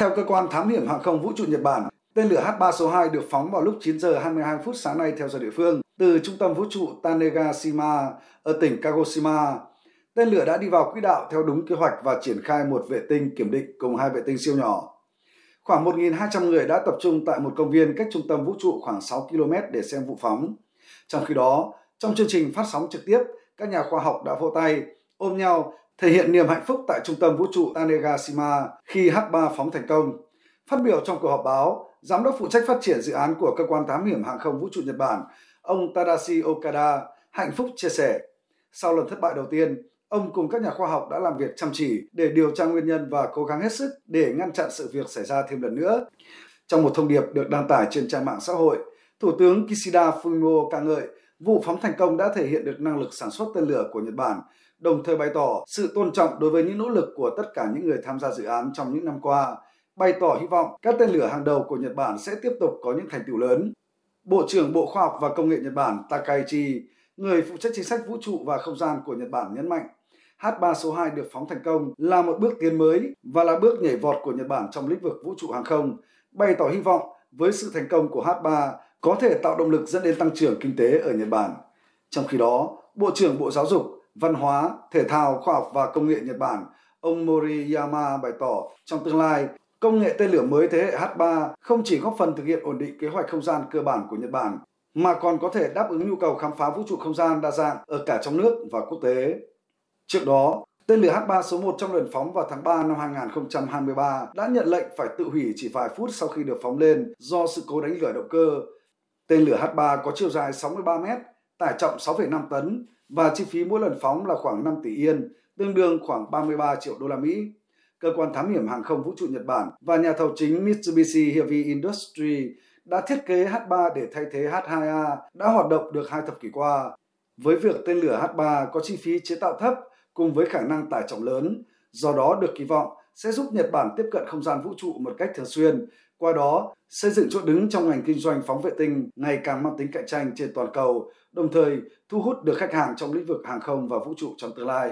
Theo cơ quan thám hiểm hàng không vũ trụ Nhật Bản, tên lửa H3 số 2 được phóng vào lúc 9 giờ 22 phút sáng nay theo giờ địa phương từ trung tâm vũ trụ Tanegashima ở tỉnh Kagoshima. Tên lửa đã đi vào quỹ đạo theo đúng kế hoạch và triển khai một vệ tinh kiểm định cùng hai vệ tinh siêu nhỏ. Khoảng 1.200 người đã tập trung tại một công viên cách trung tâm vũ trụ khoảng 6 km để xem vụ phóng. Trong khi đó, trong chương trình phát sóng trực tiếp, các nhà khoa học đã vỗ tay, ôm nhau, thể hiện niềm hạnh phúc tại trung tâm vũ trụ Tanegashima khi H3 phóng thành công. Phát biểu trong cuộc họp báo, Giám đốc phụ trách phát triển dự án của cơ quan thám hiểm hàng không vũ trụ Nhật Bản, ông Tadashi Okada, hạnh phúc chia sẻ. Sau lần thất bại đầu tiên, ông cùng các nhà khoa học đã làm việc chăm chỉ để điều tra nguyên nhân và cố gắng hết sức để ngăn chặn sự việc xảy ra thêm lần nữa. Trong một thông điệp được đăng tải trên trang mạng xã hội, Thủ tướng Kishida Fumio ca ngợi vụ phóng thành công đã thể hiện được năng lực sản xuất tên lửa của Nhật Bản, đồng thời bày tỏ sự tôn trọng đối với những nỗ lực của tất cả những người tham gia dự án trong những năm qua, bày tỏ hy vọng các tên lửa hàng đầu của Nhật Bản sẽ tiếp tục có những thành tựu lớn. Bộ trưởng Bộ Khoa học và Công nghệ Nhật Bản Takaichi, người phụ trách chính sách vũ trụ và không gian của Nhật Bản nhấn mạnh, H3 số 2 được phóng thành công là một bước tiến mới và là bước nhảy vọt của Nhật Bản trong lĩnh vực vũ trụ hàng không, bày tỏ hy vọng với sự thành công của H3 có thể tạo động lực dẫn đến tăng trưởng kinh tế ở Nhật Bản. Trong khi đó, Bộ trưởng Bộ Giáo dục, Văn hóa, Thể thao, Khoa học và Công nghệ Nhật Bản, ông Moriyama bày tỏ trong tương lai, công nghệ tên lửa mới thế hệ H3 không chỉ góp phần thực hiện ổn định kế hoạch không gian cơ bản của Nhật Bản, mà còn có thể đáp ứng nhu cầu khám phá vũ trụ không gian đa dạng ở cả trong nước và quốc tế. Trước đó, tên lửa H3 số 1 trong lần phóng vào tháng 3 năm 2023 đã nhận lệnh phải tự hủy chỉ vài phút sau khi được phóng lên do sự cố đánh lửa động cơ. Tên lửa H3 có chiều dài 63 mét, tải trọng 6,5 tấn và chi phí mỗi lần phóng là khoảng 5 tỷ yên, tương đương khoảng 33 triệu đô la Mỹ. Cơ quan thám hiểm hàng không vũ trụ Nhật Bản và nhà thầu chính Mitsubishi Heavy Industry đã thiết kế H3 để thay thế H2A đã hoạt động được hai thập kỷ qua. Với việc tên lửa H3 có chi phí chế tạo thấp cùng với khả năng tải trọng lớn, do đó được kỳ vọng sẽ giúp Nhật Bản tiếp cận không gian vũ trụ một cách thường xuyên, qua đó xây dựng chỗ đứng trong ngành kinh doanh phóng vệ tinh ngày càng mang tính cạnh tranh trên toàn cầu, đồng thời thu hút được khách hàng trong lĩnh vực hàng không và vũ trụ trong tương lai.